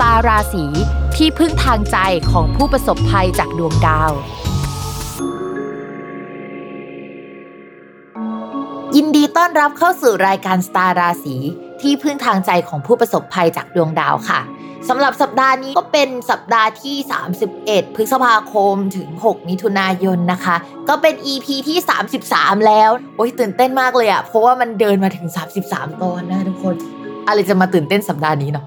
ตาราศีที่พึ่งทางใจของผู้ประสบภัยจากดวงดาว ยินดีต้อนรับเข้าสู่รายการสตาราศีที่พึ่งทางใจของผู้ประสบภัยจากดวงดาวค่ะสำหรับสัปดาห์นี้ก็เป็นสัปดาห์ที่ 31 พฤษภาคมถึง 6 มิถุนายนนะคะ ก็เป็น EP ที่ 33 แล้ว โอ้ยตื่นเต้นมากเลยอะเพราะว่ามันเดินมาถึง 33 ตอนนะทุกคน อะไรจะมาตื่นเต้นสัปดาห์นี้เนาะ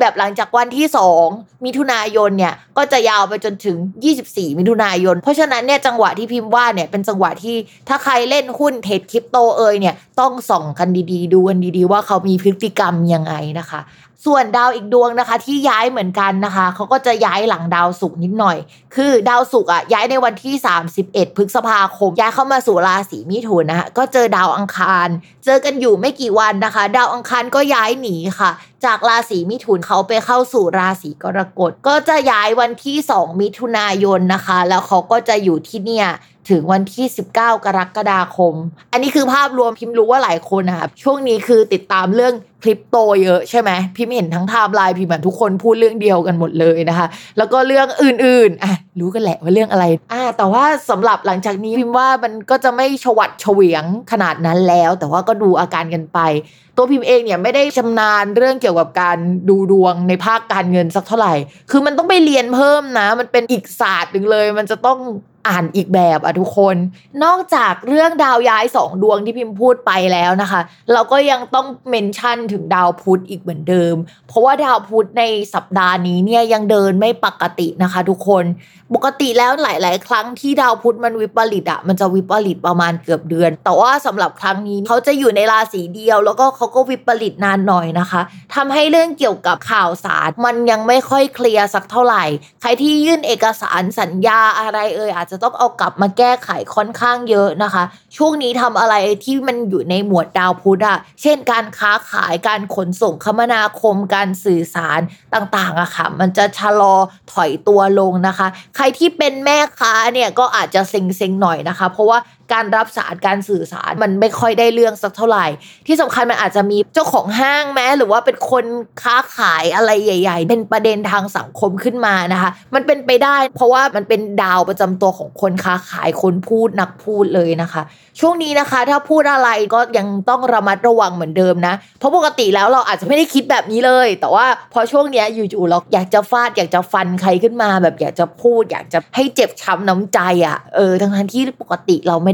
แบบหลังจากวันที่ 2 มิถุนายนเนี่ยก็จะยาวไปจนถึง 24 มิถุนายน เพราะฉะนั้นเนี่ยจังหวะที่พิมพ์ว่าเนี่ยเป็นจังหวะที่ถ้าใครเล่นหุ้นเทรดคริปโตเอยเนี่ยต้องส่องกันดีๆ ดูกันดีๆ ว่าเขามีพฤติกรรมยังไงนะคะ ส่วนดาวอีกดวงนะคะ ที่ย้ายเหมือนกันนะคะเขาก็จะย้ายหลังดาวศุกร์นิดหน่อย คือดาวศุกร์อะย้ายในวันที่ 31 พฤษภาคม ย้ายเข้ามาสู่ราศีมิถุนนะคะก็เจอดาวอังคาร เจอกันอยู่ไม่กี่วันนะคะ ดาวอังคารก็ย้ายหนีค่ะ จากราศีมิถุนเขาไปเข้าสู่ราศีกรกฎก็จะย้ายวันที่ 2 มิถุนายนนะคะ แล้วเขาก็จะอยู่ที่เนี่ยถึงวันที่ 19 กรกฎาคม อันนี้คือภาพรวมพิมพ์รู้ว่าหลายคนนะครับช่วงนี้คือติดตามเรื่องคลิปโตเยอะใช่ไหมพิมเห็นทั้งไทม์ไลน์พิมพ์แบบทุกคนพูดเรื่องเดียวกันหมดเลยนะคะ แล้วก็เรื่องอื่นๆอะรู้กันแหละว่าเรื่องอะไรอ่าแต่ว่าสำหรับหลังจากนี้พิมว่ามันก็จะไม่ชวัดเฉวียงขนาดนั้นแล้ว แต่ว่าก็ดูอาการกันไป ตัวพิมพ์เองเนี่ยไม่ได้ชำนาญเรื่องเกี่ยวกับการดูดวงในภาคการเงินสักเท่าไหร่ คือมันต้องไปเรียนเพิ่มนะ มันเป็นอีกศาสตร์หนึ่งเลย มันจะต้องอ่านอีกแบบอะทุกคน นอกจากเรื่องดาวย้ายสองดวงที่พิมพ์พูดไปแล้วนะคะ เราก็ยังต้องเมนชั่นถึงดาวพุธอีกเหมือนเดิม เพราะว่าดาวพุธในสัปดาห์นี้เนี่ยยังเดินไม่ปกตินะคะ ทุกคน ปกติแล้วหลาย ๆ ครั้งที่ดาวพุธมันวิปริตอะมันจะวิปริตประมาณเกือบเดือน แต่ว่าสำหรับครั้งนี้เขาจะอยู่ในราศีเดียว แล้วก็เขาก็วิปริตนานหน่อยนะคะทำให้เรื่องเกี่ยวกับข่าวสาร มันยังไม่ค่อยเคลียร์สักเท่าไหร่ ใครที่ยื่นเอกสารสัญญาอะไรเอ่ยอาจจะจะต้องเอากลับมาแก้ไขค่อนข้างเยอะนะคะ ช่วงนี้ทำอะไรที่มันอยู่ในหมวดดาวพุธอะเช่นการค้าขายการขนส่งคมนาคมการสื่อสารต่างๆอะค่ะ มันจะชะลอถอยตัวลงนะคะ ใครที่เป็นแม่ค้าเนี่ยก็อาจจะเซ็งๆหน่อยนะคะ เพราะว่าการรับสารการสื่อสารมันไม่ค่อยได้เรื่องสักเท่าไหร่ ที่สำคัญมันอาจจะมีเจ้าของห้างแม้หรือว่าเป็นคนค้าขายอะไรใหญ่ ๆ เป็นประเด็นทางสังคมขึ้นมานะคะ มันเป็นไปได้ เพราะว่ามันเป็นดาวประจำตัวของคนค้าขายคนพูดนักพูดเลยนะคะ ช่วงนี้นะคะ ถ้าพูดอะไรก็ยังต้องระมัดระวังเหมือนเดิมนะ เพราะปกติแล้วเราอาจจะไม่ได้คิดแบบนี้เลย แต่ว่าพอช่วงนี้อยู่ๆเราอยากจะฟาดอยากจะฟันใครขึ้นมา แบบอยากจะพูด อยากจะให้เจ็บช้ำน้ำใจอะ่ะเออทั้งที่ปกติเราไม่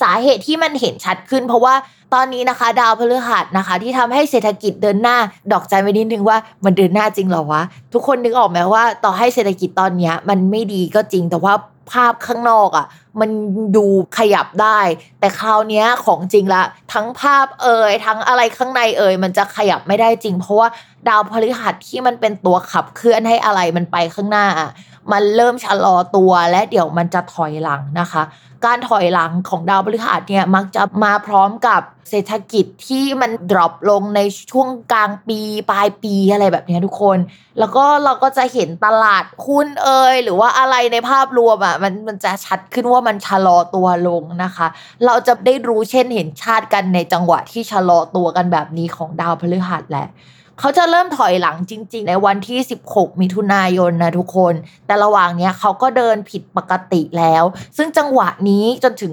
สาเหตุที่มันเห็นชัดขึ้น เพราะว่าตอนนี้นะคะ ดาวพฤหัสนะคะ ที่ทำให้เศรษฐกิจเดินหน้า ดอกใจไม่นิดนึงว่ามันเดินหน้าจริงหรอวะ ทุกคนนึกออกไหมว่า ต่อให้เศรษฐกิจตอนเนี้ยมันไม่ดีก็จริงแต่ว่าภาพข้างนอกอะ่ะ มันดูขยับได้ แต่คราวนี้ของจริงละ ทั้งภาพเอ่ยทั้งอะไรข้างในเอ่ยมันจะขยับไม่ได้จริง เพราะว่าดาวพฤหัสที่มันเป็นตัวขับเคลื่อนให้อะไรมันไปข้างหน้า มันเริ่มชะลอตัวและเดี๋ยวมันจะถอยหลังนะคะ การถอยหลังของดาวพฤหัสเนี่ยมักจะมาพร้อมกับเศรษฐกิจที่มันดรอปลงในช่วงกลางปีปลายปีอะไรแบบนี้ทุกคน แล้วก็เราก็จะเห็นตลาดหุ้นเอ่ยหรือว่าอะไรในภาพรวมอะมันมันจะชัดขึ้นว่ามันชะลอตัวลงนะคะ เราจะได้รู้เช่นเห็นชาติกันในจังหวะที่ชะลอตัวกันแบบนี้ของดาวพฤหัสแหละ เขาจะเริ่มถอยหลังจริง ๆ ในวันที่ 16 มิถุนายนนะทุกคน แต่ระหว่างเนี้ยเขาก็เดินผิดปกติแล้ว ซึ่งจังหวะนี้จนถึง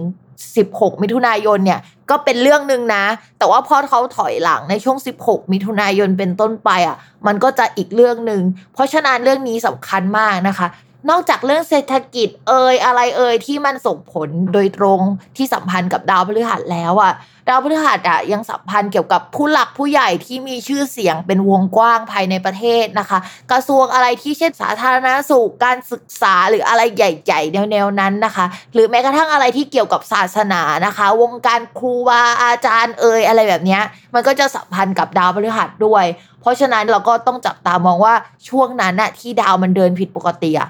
16 มิถุนายนเนี่ยก็เป็นเรื่องหนึ่งนะ แต่ว่าพอเขาถอยหลังในช่วง 16 มิถุนายนเป็นต้นไปอะ มันก็จะอีกเรื่องหนึ่ง เพราะฉะนั้นเรื่องนี้สำคัญมากนะคะ นอกจากเรื่องเศรษฐกิจเอ่ยอะไรเอ่ยที่มันส่งผลโดยตรงที่สัมพันธ์กับดาวพฤหัสแล้วอะ ดาวพฤหัสอะยังสัมพันธ์เกี่ยวกับผู้หลักผู้ใหญ่ที่มีชื่อเสียงเป็นวงกว้างภายในประเทศนะคะ กระทรวงอะไรที่เช่นสาธารณสุขการศึกษาหรืออะไรใหญ่ๆแนวๆนั้นนะคะ หรือแม้กระทั่งอะไรที่เกี่ยวกับศาสนานะคะ วงการครูบาอาจารย์เอ่ยอะไรแบบนี้มันก็จะสัมพันธ์กับดาวพฤหัสด้วย เพราะฉะนั้นเราก็ต้องจับตามองว่าช่วงนั้นน่ะที่ดาวมันเดินผิดปกติอะ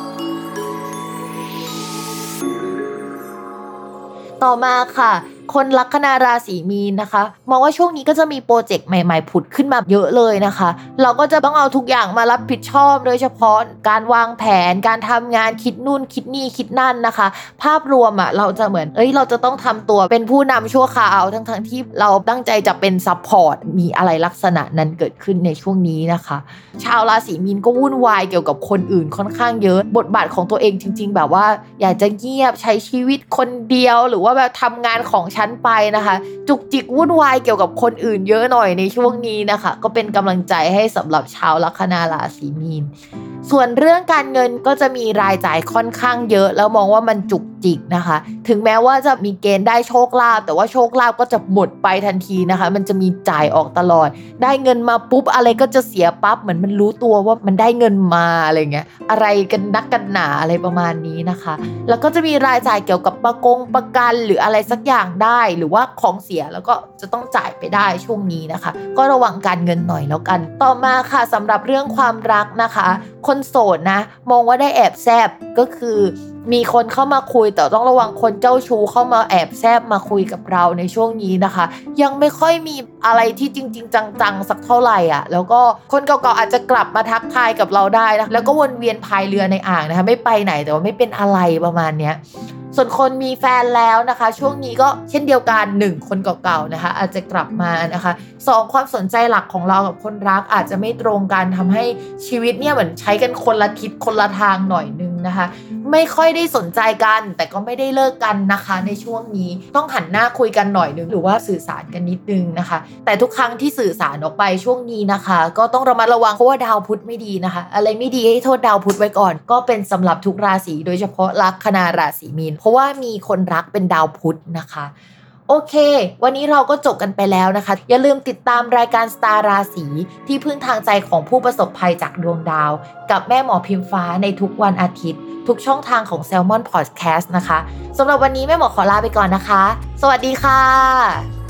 ต่อมาค่ะ คนลัคนาราศีมีนนะคะ มองว่าช่วงนี้ก็จะมี project ใหม่ๆผุดขึ้นมาเยอะเลยนะคะ เราก็จะต้องเอาทุกอย่างมารับผิดชอบ โดยเฉพาะการวางแผน การทำงานคิดนู่นคิดนี่คิดนั่นนะคะ ภาพรวมอะ่ะเราจะเหมือนเอ้ยเราจะต้องทำตัวเป็นผู้นำชั่วคราวทั้งๆที่เราตั้งใจจะเป็น support มีอะไรลักษณะนั้นเกิดขึ้นในช่วงนี้นะคะ ชาวราศีมีนก็วุ่นวายเกี่ยวกับคนอื่นค่อนข้างเยอะ บทบาทของตัวเองจริง ๆ แบบว่า อยากจะเงียบใช้ชีวิตคนเดียวหรือว่าแบบทำงานของฉันไปนะคะ จุกจิกวุ่นวายเกี่ยวกับคนอื่นเยอะหน่อยในช่วงนี้นะคะ ก็เป็นกำลังใจให้สำหรับชาวลัคนาราศีมีน ส่วนเรื่องการเงินก็จะมีรายจ่ายค่อนข้างเยอะ แล้วมองว่ามันจุก จิกนะคะ ถึงแม้ว่าจะมีเกณฑ์ได้โชคลาภแต่ว่าโชคลาภก็จะหมดไปทันทีนะคะ มันจะมีจ่ายออกตลอด ได้เงินมาปุ๊บอะไรก็จะเสียปั๊บเหมือนมันรู้ตัวว่ามันได้เงินมาอะไรเงี้ยอะไรกันนักกันหนาอะไรประมาณนี้นะคะ แล้วก็จะมีรายจ่ายเกี่ยวกับประกงประกันหรืออะไรสักอย่างได้ หรือว่าของเสียแล้วก็จะต้องจ่ายไปได้ช่วงนี้นะคะ ก็ระวังการเงินหน่อยแล้วกัน ต่อมาค่ะสำหรับเรื่องความรักนะคะ คนโสดนะ มองว่าได้แอบแซบก็คือมีคนเข้ามาคุยแต่ต้องระวังคนเจ้าชู้เข้ามาแอบแซบมาคุยกับเราในช่วงนี้นะคะ ยังไม่ค่อยมีอะไรที่จริง ๆ จังๆ สักเท่าไหร่อะ แล้วก็คนเก่าๆอาจจะกลับมาทักทายกับเราได้นะแล้วก็วนเวียนพายเรือในอ่างนะคะ ไม่ไปไหนแต่ว่าไม่เป็นอะไรประมาณเนี้ย ส่วนคนมีแฟนแล้วนะคะ ช่วงนี้ก็เช่นเดียวกันหนึ่งคนเก่าๆนะคะ อาจจะกลับมานะคะสองความสนใจหลักของเรากับคนรักอาจจะไม่ตรงกันทำให้ชีวิตเนี่ยเหมือนใช้กันคนละทิศคนละทางหน่อยนึงนะคะ ไม่ค่อยได้สนใจกัน แต่ก็ไม่ได้เลิกกันนะคะ ในช่วงนี้ต้องหันหน้าคุยกันหน่อยนึงหรือว่าสื่อสารกันนิดนึงนะคะ แต่ทุกครั้งที่สื่อสารออกไปช่วงนี้นะคะ ก็ต้องระมัดระวังเพราะว่าดาวพุธไม่ดีนะคะ อะไรไม่ดีให้โทษดาวพุธไว้ก่อน ก็เป็นสำหรับทุกราศีโดยเฉพาะลัคนาราศีมีนเพราะว่ามีคนรักเป็นดาวพุธนะคะโอเค วันนี้เราก็จบกันไปแล้วนะคะ อย่าลืมติดตามรายการสตาร์ราศีที่พึ่งทางใจของผู้ประสบภัยจากดวงดาว กับแม่หมอพิมฟ้าในทุกวันอาทิตย์ ทุกช่องทางของ s ซ l m o n Podcast นะคะสำหรับวันนี้แม่หมอขอลาไปก่อนนะคะ สวัสดีค่ะ